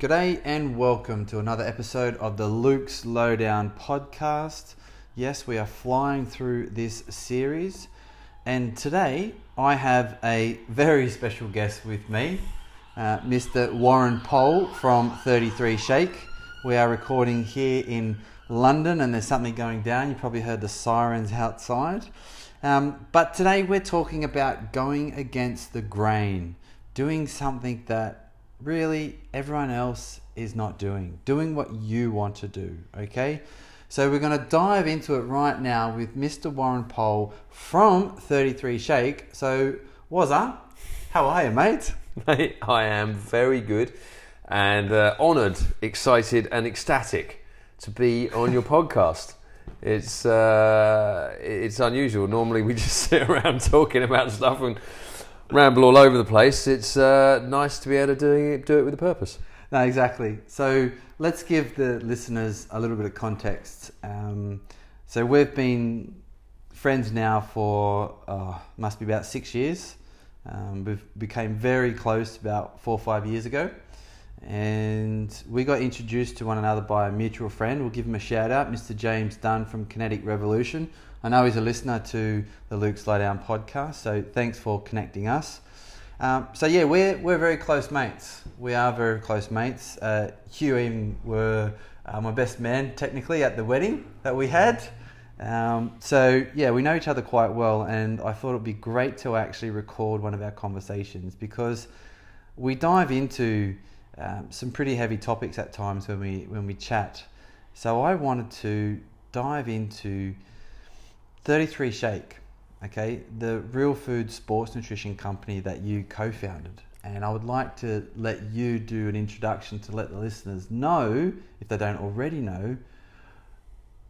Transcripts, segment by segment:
G'day and welcome to another episode of the Luke's Lowdown podcast. Yes, we are flying through this series, and today I have a very special guest with me, uh, Mr. Warren Pole from 33 Shake. We are recording here in London, and there's something going down. You probably heard the sirens outside. Um, but today we're talking about going against the grain, doing something that really everyone else is not doing, doing what you want to do, okay? So we're going to dive into it right now with Mr. Warren Pole from 33 Shake. So, Wazza, how are you, mate? Mate, I am very good and uh, honoured, excited, and ecstatic to be on your podcast. It's uh, it's unusual. Normally, we just sit around talking about stuff and ramble all over the place. It's uh, nice to be able to do it, do it with a purpose. No, exactly. So let's give the listeners a little bit of context. Um, so we've been friends now for uh, must be about six years. Um, we became very close about four or five years ago, and we got introduced to one another by a mutual friend. We'll give him a shout out, Mr. James Dunn from Kinetic Revolution. I know he's a listener to the Luke's Lowdown podcast, so thanks for connecting us. Um, so yeah, we're we're very close mates. We are very close mates. Uh, you even were uh, my best man technically at the wedding that we had. Um, so yeah, we know each other quite well, and I thought it'd be great to actually record one of our conversations because we dive into um, some pretty heavy topics at times when we when we chat. So I wanted to dive into 33 Shake okay, the Real Food Sports Nutrition Company that you co founded. And I would like to let you do an introduction to let the listeners know, if they don't already know,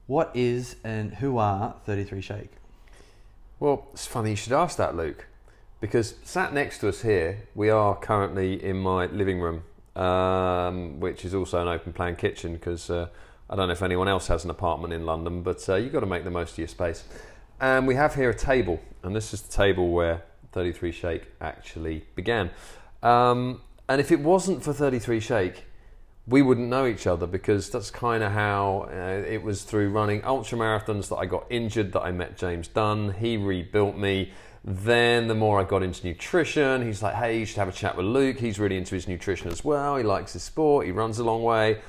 what is and who are 33 Shake? Well, it's funny you should ask that, Luke, because sat next to us here, we are currently in my living room, um, which is also an open plan kitchen because uh, I don't know if anyone else has an apartment in London, but uh, you've got to make the most of your space. And we have here a table, and this is the table where 33 Shake actually began. Um, and if it wasn't for 33 Shake, we wouldn't know each other because that's kind of how uh, it was through running ultra marathons that I got injured that I met James Dunn. He rebuilt me. Then the more I got into nutrition, he's like, hey, you should have a chat with Luke. He's really into his nutrition as well. He likes his sport. He runs a long way.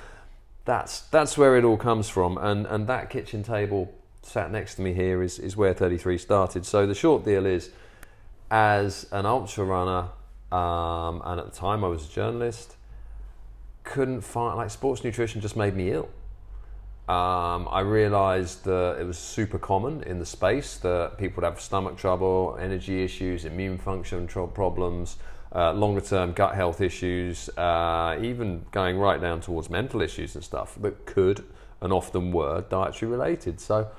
That's that's where it all comes from. And and that kitchen table sat next to me here is, is where 33 started. So the short deal is, as an ultra runner, um, and at the time I was a journalist, couldn't find like sports nutrition just made me ill. Um, I realised that it was super common in the space that people would have stomach trouble, energy issues, immune function problems, uh, longer term gut health issues, uh, even going right down towards mental issues and stuff that could and often were dietary related. So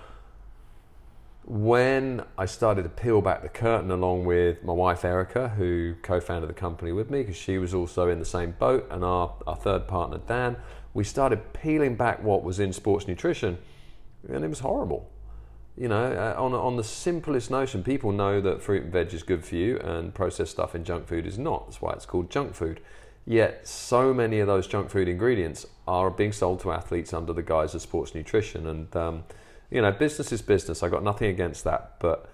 when I started to peel back the curtain along with my wife Erica, who co founded the company with me because she was also in the same boat, and our, our third partner Dan, we started peeling back what was in sports nutrition, and it was horrible. You know, uh, on, on the simplest notion, people know that fruit and veg is good for you, and processed stuff in junk food is not. That's why it's called junk food. Yet, so many of those junk food ingredients are being sold to athletes under the guise of sports nutrition, and um, you know, business is business. I got nothing against that, but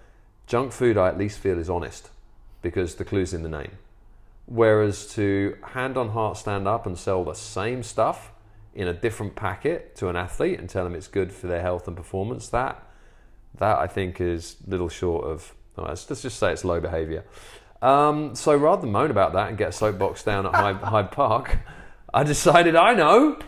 junk food I at least feel is honest because the clue's in the name. Whereas to hand on heart stand up and sell the same stuff in a different packet to an athlete and tell them it's good for their health and performance, that that I think is little short of let's, let's just say it's low behaviour. Um, so rather than moan about that and get a soapbox down at Hyde, Hyde Park, I decided I know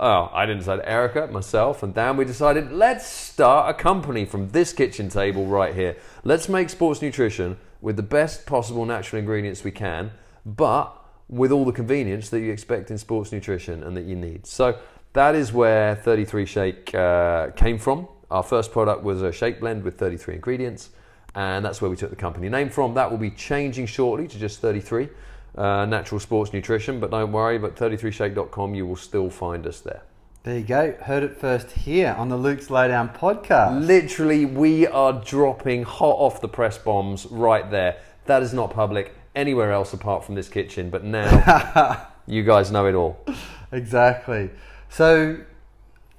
Oh, I didn't decide. Erica, myself, and Dan, we decided let's start a company from this kitchen table right here. Let's make sports nutrition with the best possible natural ingredients we can, but with all the convenience that you expect in sports nutrition and that you need. So that is where 33 Shake uh, came from. Our first product was a shake blend with 33 ingredients, and that's where we took the company name from. That will be changing shortly to just 33 uh, natural sports nutrition. But don't worry, but 33shake.com, you will still find us there. There you go. Heard it first here on the Luke's Lowdown podcast. Literally, we are dropping hot off the press bombs right there. That is not public anywhere else apart from this kitchen. But now, You guys know it all. exactly. So,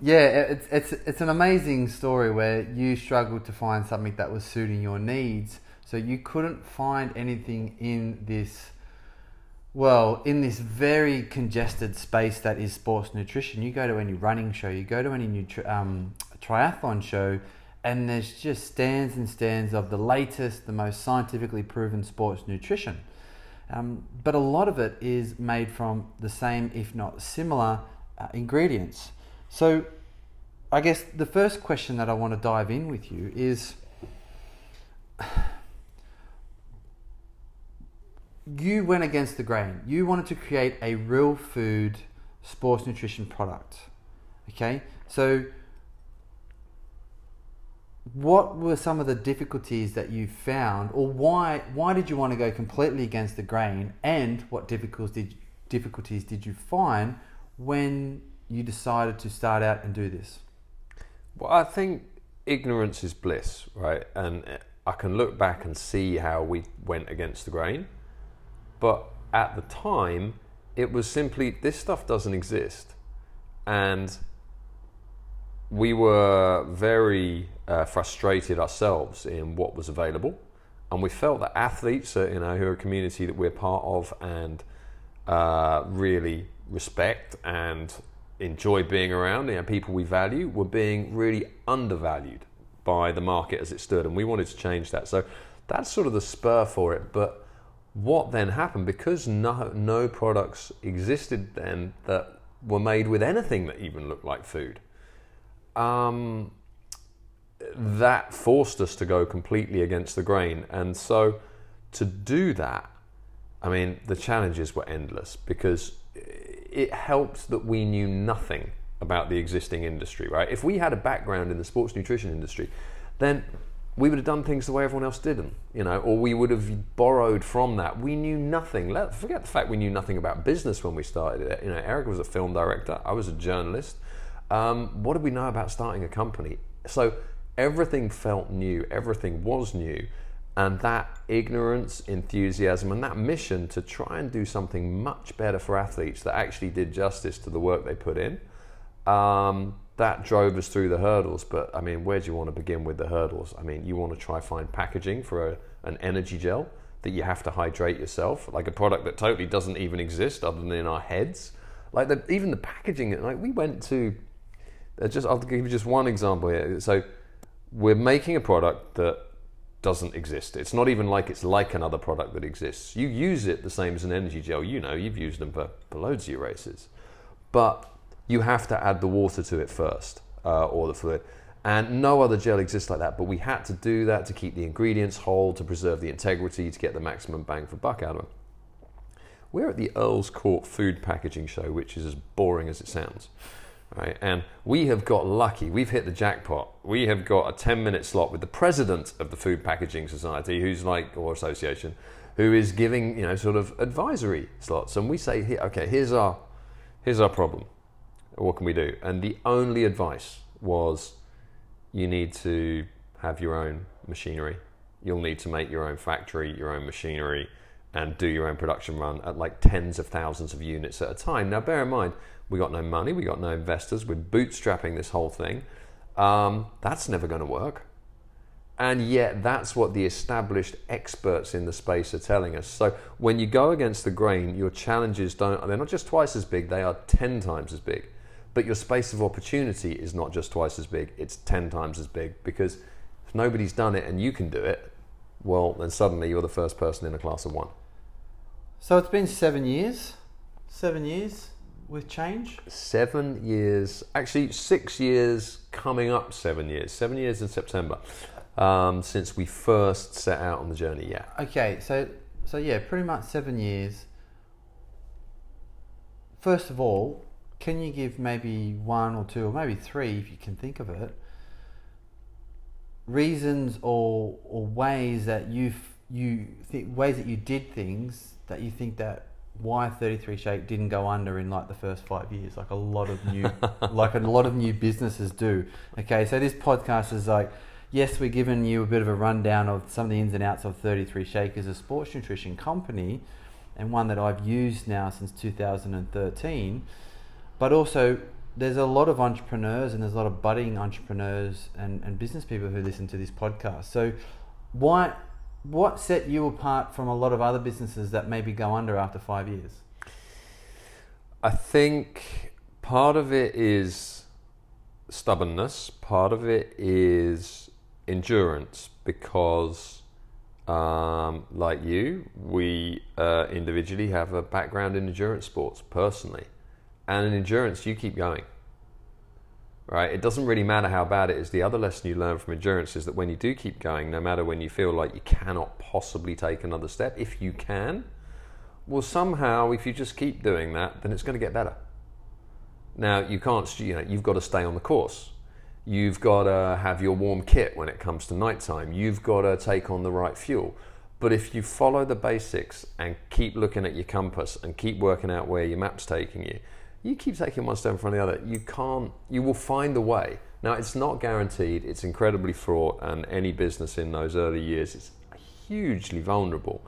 yeah, it's it's it's an amazing story where you struggled to find something that was suiting your needs. So you couldn't find anything in this well, in this very congested space that is sports nutrition. You go to any running show, you go to any um, triathlon show, and there's just stands and stands of the latest, the most scientifically proven sports nutrition. Um, but a lot of it is made from the same, if not similar, uh, ingredients. So, I guess the first question that I want to dive in with you is you went against the grain. You wanted to create a real food sports nutrition product. Okay? So, what were some of the difficulties that you found or why why did you want to go completely against the grain and what difficulties did, difficulties did you find when you decided to start out and do this? Well i think ignorance is bliss right? And i can look back and see how we went against the grain. But at the time it was simply this stuff doesn't exist. And we were very uh, frustrated ourselves in what was available, and we felt that athletes, uh, you know, who are a community that we're part of and uh, really respect and enjoy being around, you know, people we value, were being really undervalued by the market as it stood, and we wanted to change that. So that's sort of the spur for it. But what then happened because no no products existed then that were made with anything that even looked like food um, that forced us to go completely against the grain. And so to do that, I mean, the challenges were endless because it helped that we knew nothing about the existing industry, right? If we had a background in the sports nutrition industry, then we would have done things the way everyone else did them, you know, or we would have borrowed from that. We knew nothing. Let forget the fact we knew nothing about business when we started it. You know, Erica was a film director. I was a journalist. Um, what did we know about starting a company? So everything felt new, everything was new. And that ignorance, enthusiasm, and that mission to try and do something much better for athletes that actually did justice to the work they put in, um, that drove us through the hurdles. But I mean, where do you want to begin with the hurdles? I mean, you want to try find packaging for a, an energy gel that you have to hydrate yourself, like a product that totally doesn't even exist other than in our heads. Like the, even the packaging, like we went to uh, just I'll give you just one example here. So we're making a product that doesn't exist. It's not even like it's like another product that exists. You use it the same as an energy gel. You know, you've used them for, for loads of your races. But you have to add the water to it first, uh, or the fluid. And no other gel exists like that. But we had to do that to keep the ingredients whole, to preserve the integrity, to get the maximum bang for buck out of them. We're at the Earl's Court Food Packaging Show, which is as boring as it sounds right? And we have got lucky. We've hit the jackpot. We have got a 10 minute slot with the president of the Food Packaging Society, who's like, or association, who is giving, you know, sort of advisory slots. And we say, okay, here's our, here's our problem. What can we do? And the only advice was you need to have your own machinery. You'll need to make your own factory, your own machinery, and do your own production run at like tens of thousands of units at a time. Now, bear in mind, we got no money, we got no investors, we're bootstrapping this whole thing. Um, that's never going to work. And yet, that's what the established experts in the space are telling us. So, when you go against the grain, your challenges don't, they're not just twice as big, they are 10 times as big. But your space of opportunity is not just twice as big, it's 10 times as big. Because if nobody's done it and you can do it, well, then suddenly you're the first person in a class of one. So, it's been seven years. Seven years with change? Seven years, actually six years, coming up seven years, seven years in September, um, since we first set out on the journey. Yeah. Okay, so so yeah, pretty much seven years. First of all, can you give maybe one or two or maybe three, if you can think of it, reasons or or ways that you you think ways that you did things that you think that why 33 Shake didn't go under in like the first five years, like a lot of new, like a lot of new businesses do. Okay, so this podcast is like, yes, we're giving you a bit of a rundown of some of the ins and outs of 33 Shake as a sports nutrition company, and one that I've used now since 2013. But also, there's a lot of entrepreneurs and there's a lot of budding entrepreneurs and, and business people who listen to this podcast. So, why, what set you apart from a lot of other businesses that maybe go under after five years? I think part of it is stubbornness, part of it is endurance because, um, like you, we uh, individually have a background in endurance sports personally. And in endurance, you keep going. Right? It doesn't really matter how bad it is. The other lesson you learn from endurance is that when you do keep going, no matter when you feel like you cannot possibly take another step, if you can, well, somehow, if you just keep doing that, then it's going to get better. Now, you can't, you know, you've got to stay on the course. You've got to have your warm kit when it comes to nighttime. You've got to take on the right fuel. But if you follow the basics and keep looking at your compass and keep working out where your map's taking you, you keep taking one step in front of the other. You can't, you will find the way. Now, it's not guaranteed, it's incredibly fraught, and any business in those early years is hugely vulnerable.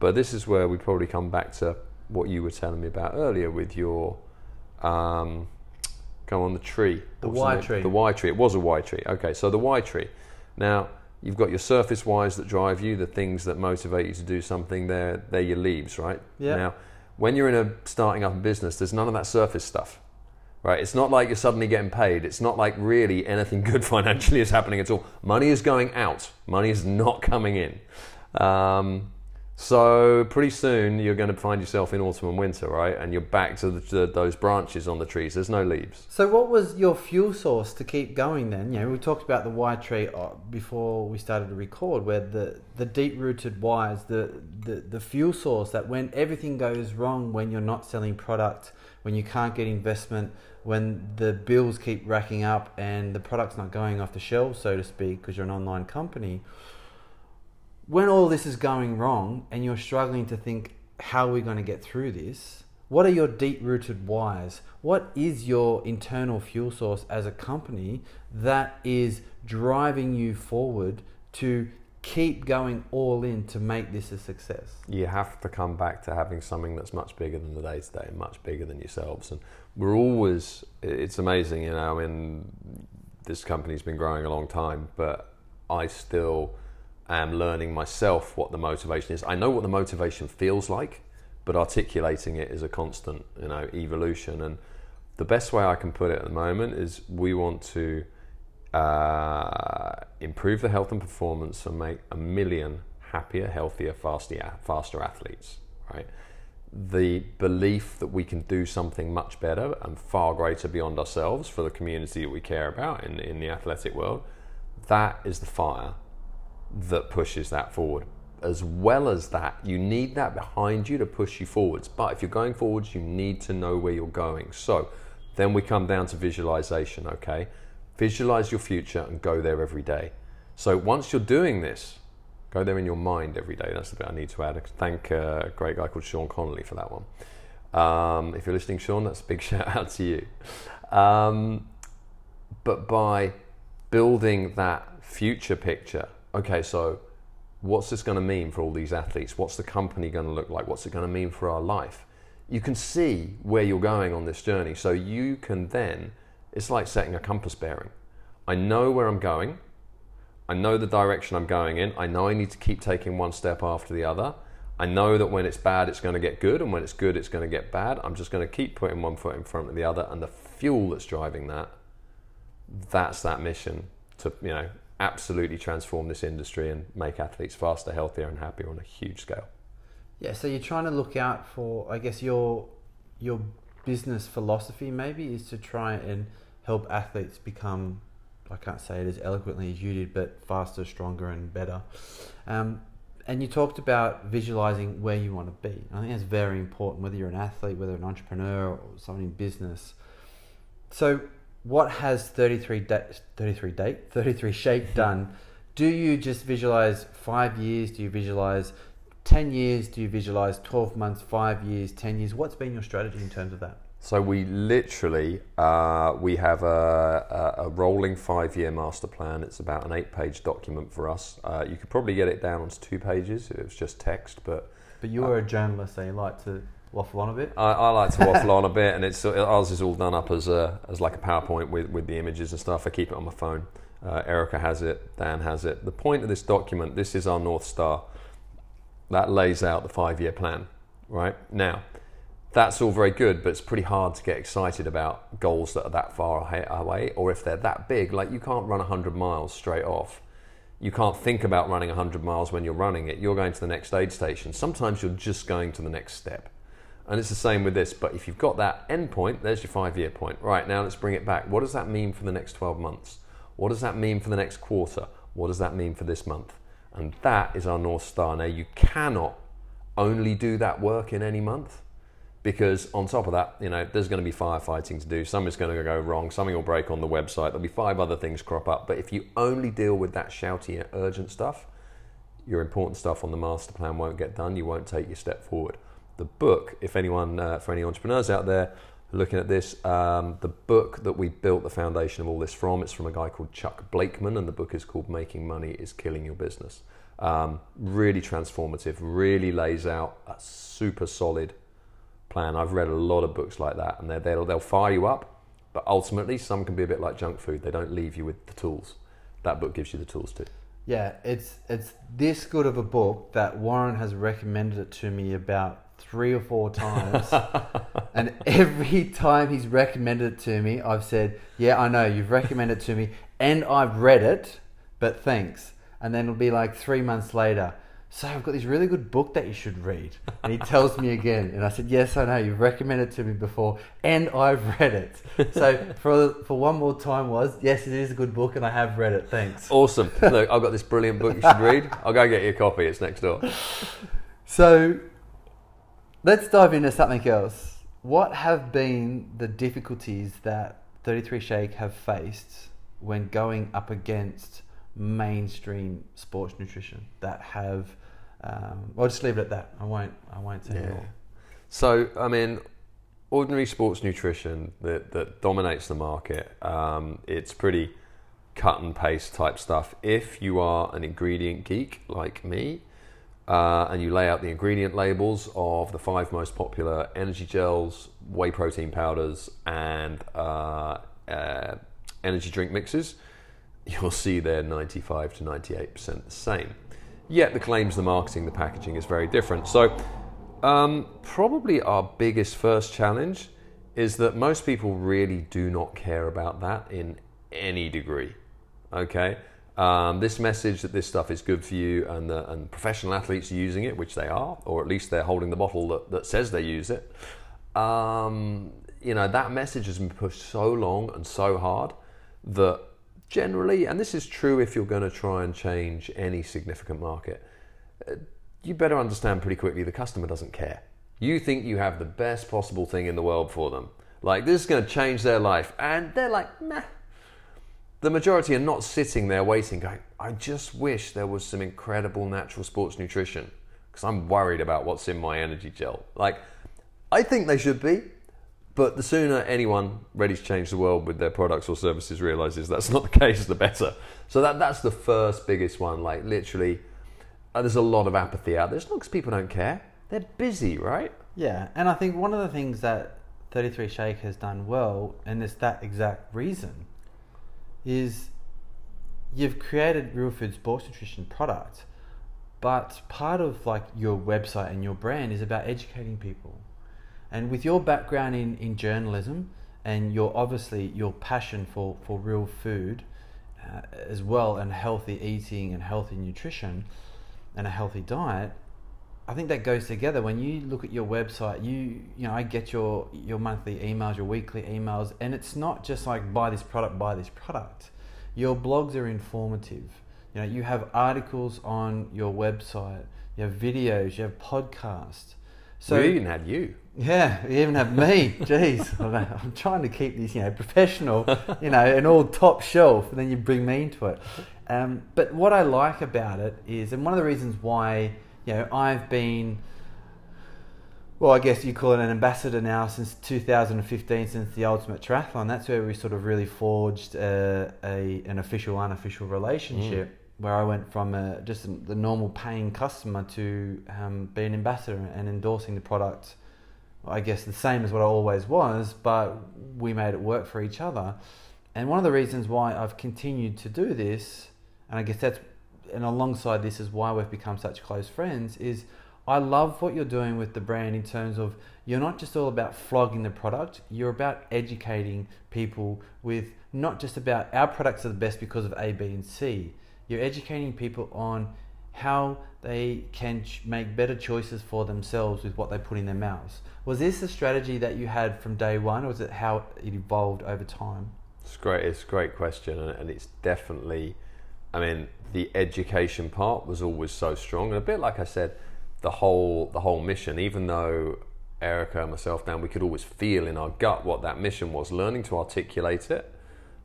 But this is where we probably come back to what you were telling me about earlier with your um, go on the tree. The Y tree. The Y tree. It was a Y tree. Okay, so the Y tree. Now you've got your surface Ys that drive you, the things that motivate you to do something. They're they're your leaves, right? Yeah. Now, when you're in a starting up a business, there's none of that surface stuff. Right, it's not like you're suddenly getting paid. It's not like really anything good financially is happening at all. Money is going out. Money is not coming in. Um, so pretty soon you're going to find yourself in autumn and winter, right? And you're back to, the, to those branches on the trees. There's no leaves. So, what was your fuel source to keep going then? You know, we talked about the Y tree uh, before we started to record, where the, the deep rooted Ys, the, the, the fuel source that when everything goes wrong, when you're not selling product, when you can't get investment, when the bills keep racking up and the product's not going off the shelves, so to speak, because you're an online company, when all this is going wrong and you're struggling to think, how are we going to get through this? What are your deep rooted whys? What is your internal fuel source as a company that is driving you forward to keep going all in to make this a success? You have to come back to having something that's much bigger than the day to day much bigger than yourselves. And we're always, it's amazing, you know, I mean, this company's been growing a long time, but I still am learning myself what the motivation is. I know what the motivation feels like, but articulating it is a constant, you know, evolution. And the best way I can put it at the moment is we want to uh, improve the health and performance and make a million happier, healthier, faster, faster athletes, right? The belief that we can do something much better and far greater beyond ourselves for the community that we care about in, in the athletic world, that is the fire that pushes that forward. As well as that, you need that behind you to push you forwards. But if you're going forwards, you need to know where you're going. So then we come down to visualization, okay? Visualize your future and go there every day. So once you're doing this, go there in your mind every day. That's the bit I need to add. Thank uh, a great guy called Sean Connolly for that one. Um, if you're listening, Sean, that's a big shout out to you. Um, but by building that future picture, okay, so what's this going to mean for all these athletes? What's the company going to look like? What's it going to mean for our life? You can see where you're going on this journey. So you can then, it's like setting a compass bearing. I know where I'm going. I know the direction I'm going in. I know I need to keep taking one step after the other. I know that when it's bad, it's going to get good, and when it's good, it's going to get bad. I'm just going to keep putting one foot in front of the other, and the fuel that's driving that, that's that mission to, you know, absolutely transform this industry and make athletes faster, healthier, and happier on a huge scale. Yeah, so you're trying to look out for, I guess, your your business philosophy maybe is to try and help athletes become, I can't say it as eloquently as you did, but faster, stronger, and better. Um, and you talked about visualizing where you want to be. I think that's very important, whether you're an athlete, whether an entrepreneur, or someone in business. So, what has 33 date, 33 date, 33 shape done? Do you just visualize five years? Do you visualize 10 years? Do you visualize 12 months, five years, 10 years? What's been your strategy in terms of that? So we literally uh, we have a, a, a rolling five-year master plan. It's about an eight-page document for us. Uh, you could probably get it down onto two pages. if It was just text, but But you are a journalist, so you like to waffle on a bit. I, I like to waffle on a bit, and it's ours is all done up as a as like a PowerPoint with with the images and stuff. I keep it on my phone. Uh, Erica has it. Dan has it. The point of this document, this is our north star. That lays out the five-year plan. Right now, that's all very good, but it's pretty hard to get excited about goals that are that far away, or if they're that big. Like you can't run 100 miles straight off. You can't think about running 100 miles when you're running it. You're going to the next aid station. Sometimes you're just going to the next step. And it's the same with this, but if you've got that end point, there's your five year point. Right, now let's bring it back. What does that mean for the next 12 months? What does that mean for the next quarter? What does that mean for this month? And that is our North Star. Now, you cannot only do that work in any month because on top of that, you know, there's going to be firefighting to do. Something's going to go wrong. Something will break on the website. There'll be five other things crop up. But if you only deal with that shouty, urgent stuff, your important stuff on the master plan won't get done. You won't take your step forward. The book, if anyone, uh, for any entrepreneurs out there looking at this, um, the book that we built the foundation of all this from, it's from a guy called Chuck Blakeman, and the book is called Making Money is Killing Your Business. Um, really transformative, really lays out a super solid plan. I've read a lot of books like that, and they'll, they'll fire you up, but ultimately, some can be a bit like junk food. They don't leave you with the tools. That book gives you the tools too. Yeah, it's it's this good of a book that Warren has recommended it to me about three or four times, and every time he's recommended it to me, I've said, "Yeah, I know you've recommended it to me, and I've read it, but thanks." And then it'll be like three months later, so I've got this really good book that you should read. And he tells me again. And I said, yes, I know. You've recommended it to me before and I've read it. So for, for one more time was, yes, it is a good book and I have read it. Thanks. Awesome. Look, I've got this brilliant book you should read. I'll go get you a copy. It's next door. So let's dive into something else. What have been the difficulties that 33 Shake have faced when going up against mainstream sports nutrition that have um, I'll just leave it at that. I won't. I won't say yeah. more. So, I mean, ordinary sports nutrition that, that dominates the market. Um, it's pretty cut and paste type stuff. If you are an ingredient geek like me, uh, and you lay out the ingredient labels of the five most popular energy gels, whey protein powders, and uh, uh, energy drink mixes, you'll see they're 95 to 98% the same. Yet the claims, the marketing, the packaging is very different. So, um, probably our biggest first challenge is that most people really do not care about that in any degree. Okay? Um, this message that this stuff is good for you and, the, and professional athletes are using it, which they are, or at least they're holding the bottle that, that says they use it. Um, you know, that message has been pushed so long and so hard that generally, and this is true if you're going to try and change any significant market, uh, you better understand pretty quickly the customer doesn't care. You think you have the best possible thing in the world for them. Like, this is going to change their life. And they're like, meh. The majority are not sitting there waiting, going, I just wish there was some incredible natural sports nutrition because I'm worried about what's in my energy gel. Like, I think they should be, but the sooner anyone ready to change the world with their products or services realizes that's not the case, the better. So that that's the first biggest one. Like literally, uh, there's a lot of apathy out there. It's not because people don't care; they're busy, right? Yeah, and I think one of the things that 33 Shake has done well, and it's that exact reason, is you've created real food sports nutrition product, but part of like your website and your brand is about educating people. And with your background in, in journalism and your obviously your passion for, for real food uh, as well and healthy eating and healthy nutrition and a healthy diet, I think that goes together. When you look at your website, you you know I get your your monthly emails, your weekly emails, and it's not just like buy this product, buy this product. Your blogs are informative. You know you have articles on your website, you have videos, you have podcasts. So we even had you. Yeah, you even have me. Jeez, I'm trying to keep this, you know, professional, you know, and all top shelf, and then you bring me into it. Um, but what I like about it is, and one of the reasons why, you know, I've been, well, I guess you call it an ambassador now since 2015, since the Ultimate Triathlon. That's where we sort of really forged uh, a an official, unofficial relationship. Mm. Where I went from a, just the normal paying customer to um, being an ambassador and endorsing the product. I guess the same as what I always was, but we made it work for each other. And one of the reasons why I've continued to do this, and I guess that's, and alongside this is why we've become such close friends, is I love what you're doing with the brand in terms of you're not just all about flogging the product, you're about educating people with not just about our products are the best because of A, B, and C. You're educating people on how they can make better choices for themselves with what they put in their mouths. Was this a strategy that you had from day one, or was it how it evolved over time? It's great. It's a great question, and it's definitely. I mean, the education part was always so strong, and a bit like I said the whole the whole mission. Even though Erica and myself, Dan, we could always feel in our gut what that mission was. Learning to articulate it,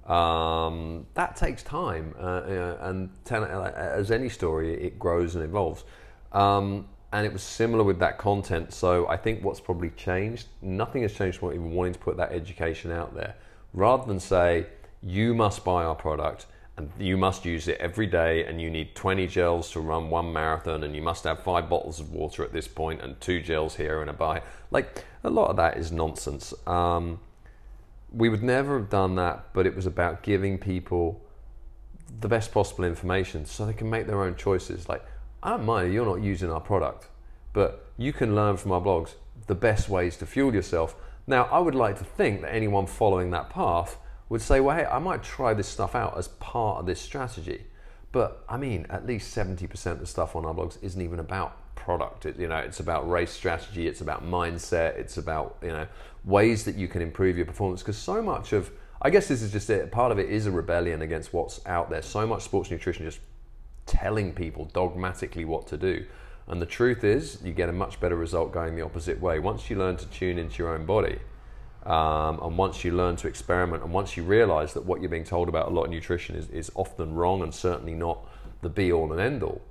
um, that takes time, uh, and ten, uh, as any story, it grows and evolves. Um, and it was similar with that content. So I think what's probably changed, nothing has changed from even wanting to put that education out there. Rather than say, you must buy our product, and you must use it every day and you need 20 gels to run one marathon and you must have five bottles of water at this point and two gels here and a bar like a lot of that is nonsense. Um, we would never have done that but it was about giving people the best possible information so they can make their own choices. Like i don't mind you're not using our product but you can learn from our blogs the best ways to fuel yourself. Now i would like to think that anyone following that path would say, well, hey, I might try this stuff out as part of this strategy. But I mean, at least 70% of the stuff on our blogs isn't even about product. It, you know, it's about race strategy, it's about mindset, it's about, you know, ways that you can improve your performance. Because so much of, I guess this is just it, part of it is a rebellion against what's out there. So much sports nutrition just telling people dogmatically what to do. And the truth is, you get a much better result going the opposite way. Once you learn to tune into your own body, um, and once you learn to experiment, and once you realize that what you're being told about a lot of nutrition is, is often wrong and certainly not the be all and end all,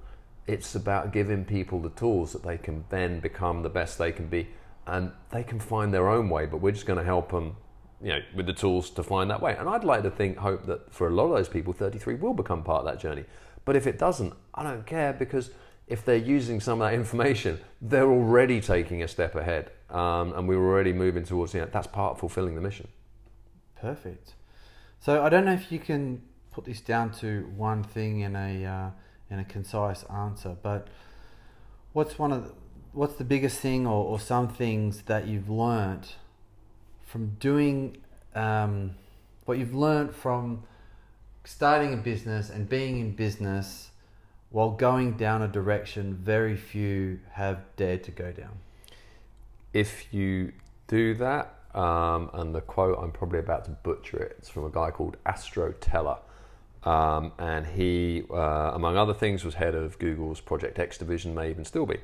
it's about giving people the tools that they can then become the best they can be and they can find their own way, but we're just going to help them you know, with the tools to find that way. And I'd like to think, hope that for a lot of those people, 33 will become part of that journey. But if it doesn't, I don't care because if they're using some of that information, they're already taking a step ahead. Um, and we were already moving towards, you know, that's part of fulfilling the mission. Perfect. So I don't know if you can put this down to one thing in a, uh, in a concise answer, but what's one of the, what's the biggest thing or, or some things that you've learned from doing um, what you've learned from starting a business and being in business while going down a direction very few have dared to go down. If you do that, um, and the quote I'm probably about to butcher it, it's from a guy called Astro Teller. Um, and he, uh, among other things, was head of Google's Project X division, may even still be.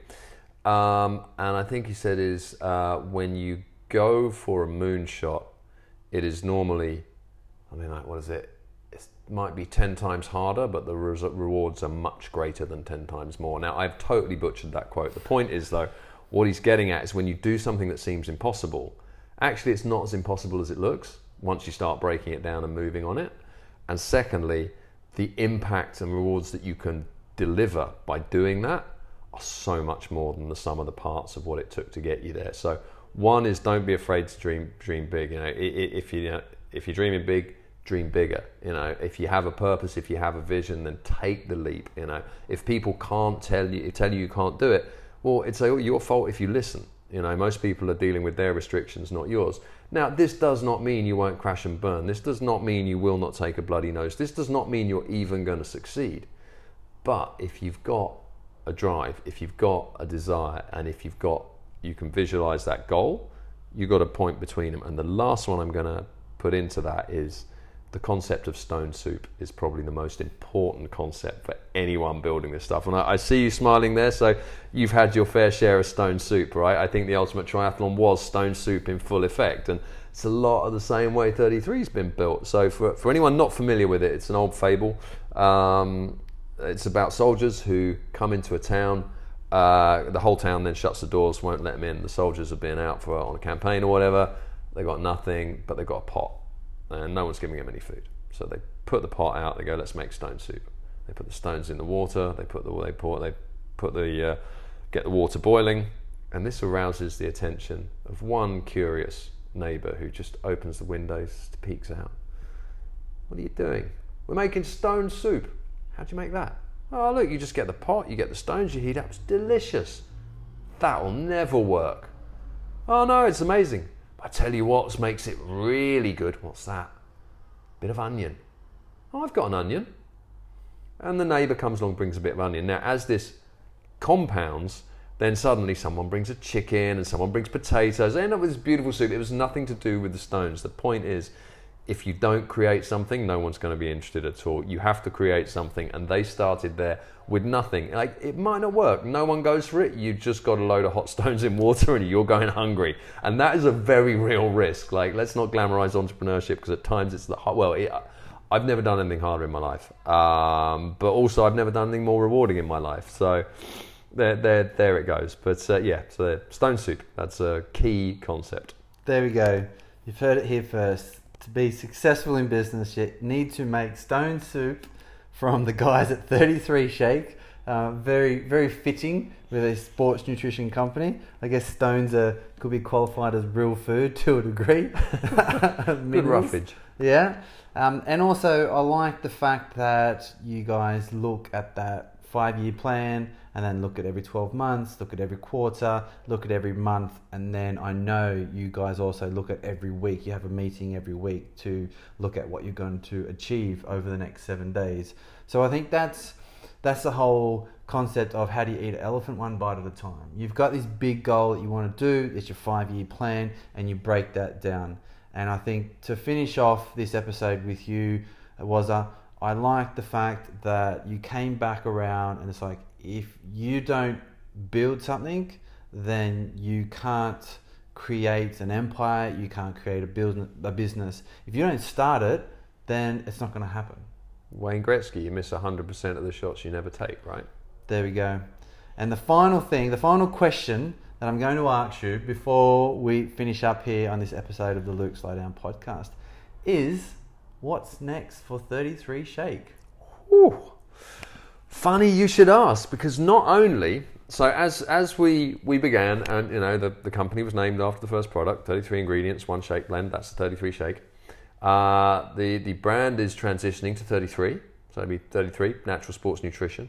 Um, and I think he said is uh, when you go for a moonshot, it is normally, I mean, like, what is it? It might be 10 times harder, but the rewards are much greater than 10 times more. Now, I've totally butchered that quote. The point is, though, what he's getting at is when you do something that seems impossible, actually, it's not as impossible as it looks once you start breaking it down and moving on it. And secondly, the impact and rewards that you can deliver by doing that are so much more than the sum of the parts of what it took to get you there. So, one is don't be afraid to dream dream big. You know, if you uh, if you're dreaming big, dream bigger. You know, if you have a purpose, if you have a vision, then take the leap. You know, if people can't tell you tell you you can't do it, well, it's oh, your fault if you listen. You know, most people are dealing with their restrictions, not yours. Now, this does not mean you won't crash and burn. This does not mean you will not take a bloody nose. This does not mean you're even going to succeed. But if you've got a drive, if you've got a desire, and if you've got, you can visualize that goal, you've got a point between them. And the last one I'm going to put into that is the concept of stone soup is probably the most important concept for anyone building this stuff. And I, I, see you smiling there, so you've had your fair share of stone soup, right? I think the Ultimate Triathlon was stone soup in full effect, and it's a lot of the same way 33's been built. So for, for anyone not familiar with it, it's an old fable. Um, it's about soldiers who come into a town Uh, the whole town then shuts the doors, won't let them in. The soldiers have been out for on a campaign or whatever. They got nothing, but they got a pot, and no one's giving them any food. So they put the pot out. They go, let's make stone soup. They put the stones in the water. They put the they pour they put the uh, get the water boiling, and this arouses the attention of one curious neighbour who just opens the windows, to peeks out. What are you doing? We're making stone soup. How do you make that? Oh, look, you just get the pot, you get the stones, you heat up. It's delicious. That'll never work. Oh, no, it's amazing. I tell you what makes it really good. What's that? Bit of onion. Oh, I've got an onion. And the neighbour comes along, brings a bit of onion. Now, as this compounds, then suddenly someone brings a chicken and someone brings potatoes. They end up with this beautiful soup. It was nothing to do with the stones. The point is, if you don't create something, no one's going to be interested at all. You have to create something, and they started there with nothing. Like it might not work. No one goes for it. You've just got a load of hot stones in water, and you're going hungry, and that is a very real risk. Like let's not glamorize entrepreneurship because at times it's the well. It, I've never done anything harder in my life, um, but also I've never done anything more rewarding in my life. So there, there, there it goes. But uh, yeah, so stone soup. That's a key concept. There we go. You've heard it here first. To be successful in business, you need to make stone soup from the guys at 33 Shake. Uh, very, very fitting with a sports nutrition company. I guess stones are, could be qualified as real food to a degree. Good roughage. Yeah. Um, and also, I like the fact that you guys look at that five year plan and then look at every 12 months, look at every quarter, look at every month, and then I know you guys also look at every week. You have a meeting every week to look at what you're going to achieve over the next seven days. So I think that's that's the whole concept of how do you eat an elephant one bite at a time. You've got this big goal that you want to do, it's your five year plan, and you break that down. And I think to finish off this episode with you was a I like the fact that you came back around and it's like if you don't build something, then you can't create an empire, you can't create a, build, a business. If you don't start it, then it's not going to happen. Wayne Gretzky, you miss 100% of the shots you never take, right? There we go. And the final thing, the final question that I'm going to ask you before we finish up here on this episode of the Luke's Lowdown podcast is what's next for 33 Shake? Ooh. Funny you should ask because not only so as as we we began and you know the, the company was named after the first product 33 ingredients one shake blend that's the 33 shake uh, the the brand is transitioning to 33 so it'll be 33 natural sports nutrition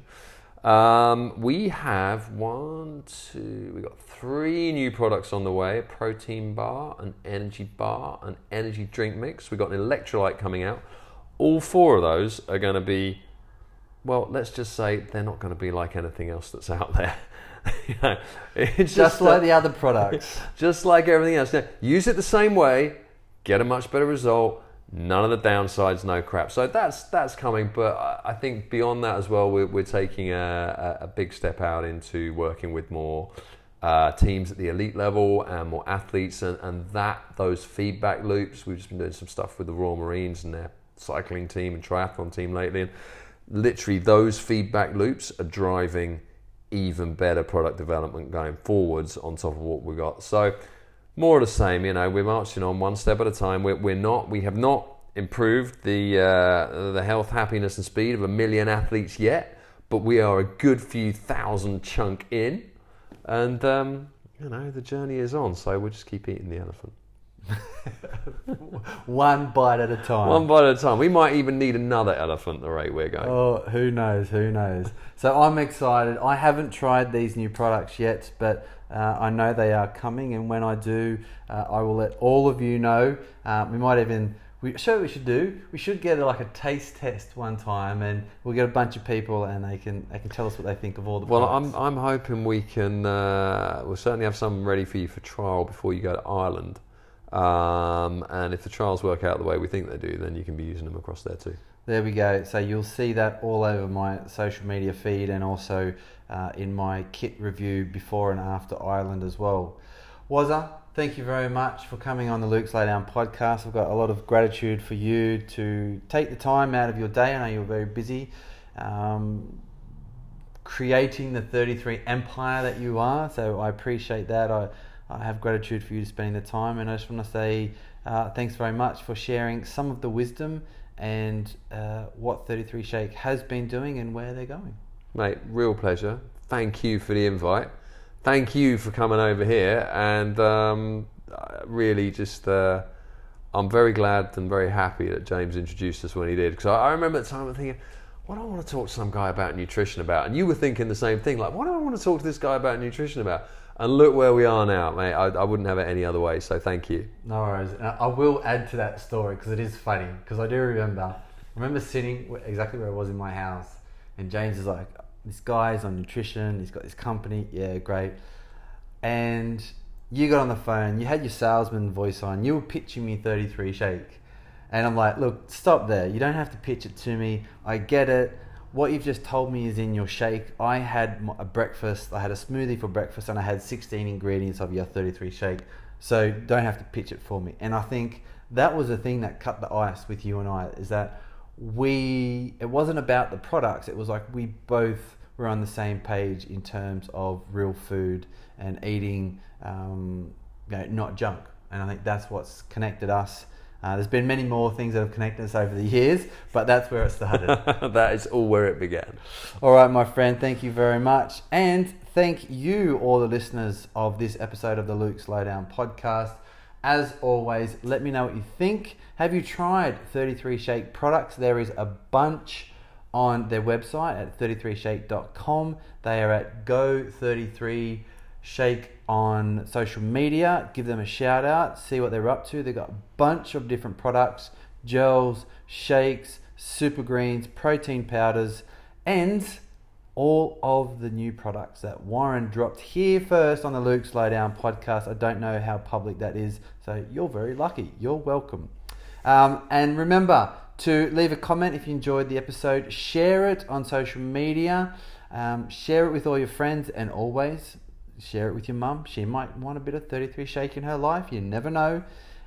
um, we have one two We've got three new products on the way a protein bar an energy bar an energy drink mix We've got an electrolyte coming out all four of those are going to be well, let's just say they're not going to be like anything else that's out there. you know, just, just, like the other products. Just like everything else. Now, use it the same way, get a much better result. None of the downsides, no crap. So that's that's coming, but I think beyond that as well, we're, we're taking a, a big step out into working with more uh, teams at the elite level and more athletes, and, and that those feedback loops. We've just been doing some stuff with the Royal Marines and their cycling team and triathlon team lately, and literally those feedback loops are driving even better product development going forwards on top of what we got. So more of the same, you know, we're marching on one step at a time. We're, we're not, we have not improved the uh, the health, happiness, and speed of a million athletes yet, but we are a good few thousand chunk in, and um, you know the journey is on. So we'll just keep eating the elephant. One bite at a time. One bite at a time. We might even need another elephant the rate we're going. Oh, who knows? Who knows? So I'm excited. I haven't tried these new products yet, but uh, I know they are coming, and when I do, uh, I will let all of you know. Uh, we might even. We, show we should do. We should get like a taste test one time, and we'll get a bunch of people, and they can they can tell us what they think of all the. Well, products. I'm I'm hoping we can. Uh, we'll certainly have some ready for you for trial before you go to Ireland. Um, and if the trials work out the way we think they do, then you can be using them across there too. There we go. So you'll see that all over my social media feed and also uh, in my kit review before and after Ireland as well. Wazza, thank you very much for coming on the Luke's Lowdown podcast. I've got a lot of gratitude for you to take the time out of your day. I know you're very busy. Um, creating the 33 empire that you are. So I appreciate that. I, I have gratitude for you spending the time, and I just want to say uh, thanks very much for sharing some of the wisdom and uh, what 33 Shake has been doing and where they're going. Mate, real pleasure. Thank you for the invite. Thank you for coming over here, and um, really just. Uh, I'm very glad and very happy that James introduced us when he did because I, I, remember at the time I'm thinking, what do I want to talk to some guy about nutrition about? And you were thinking the same thing, like, what do I want to talk to this guy about nutrition about? And look where we are now, mate. I, I wouldn't have it any other way. So thank you. No worries. I will add to that story because it is funny. Because I do remember, I remember sitting exactly where I was in my house, and James is like, "This guy's on nutrition. He's got this company. Yeah, great." And you got on the phone. You had your salesman voice on. You were pitching me 33 shake, and I'm like, "Look, stop there. You don't have to pitch it to me. I get it." What you've just told me is in your shake. I had a breakfast, I had a smoothie for breakfast, and I had 16 ingredients of your 33 shake. So don't have to pitch it for me. And I think that was the thing that cut the ice with you and I is that we, it wasn't about the products, it was like we both were on the same page in terms of real food and eating, um, you know, not junk. And I think that's what's connected us uh, there's been many more things that have connected us over the years, but that's where it started. that is all where it began. All right, my friend, thank you very much. And thank you, all the listeners of this episode of the Luke's Lowdown podcast. As always, let me know what you think. Have you tried 33 Shake products? There is a bunch on their website at 33shake.com. They are at Go33 Shake on social media, give them a shout out, see what they're up to. They've got a bunch of different products gels, shakes, super greens, protein powders, and all of the new products that Warren dropped here first on the Luke's Lowdown podcast. I don't know how public that is, so you're very lucky. You're welcome. Um, and remember to leave a comment if you enjoyed the episode, share it on social media, um, share it with all your friends, and always share it with your mum. She might want a bit of 33 shake in her life. You never know.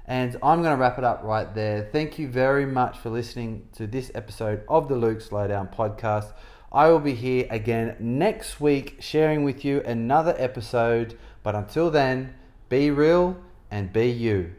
And I'm going to wrap it up right there. Thank you very much for listening to this episode of the Luke's Lowdown podcast. I will be here again next week sharing with you another episode. But until then, be real and be you.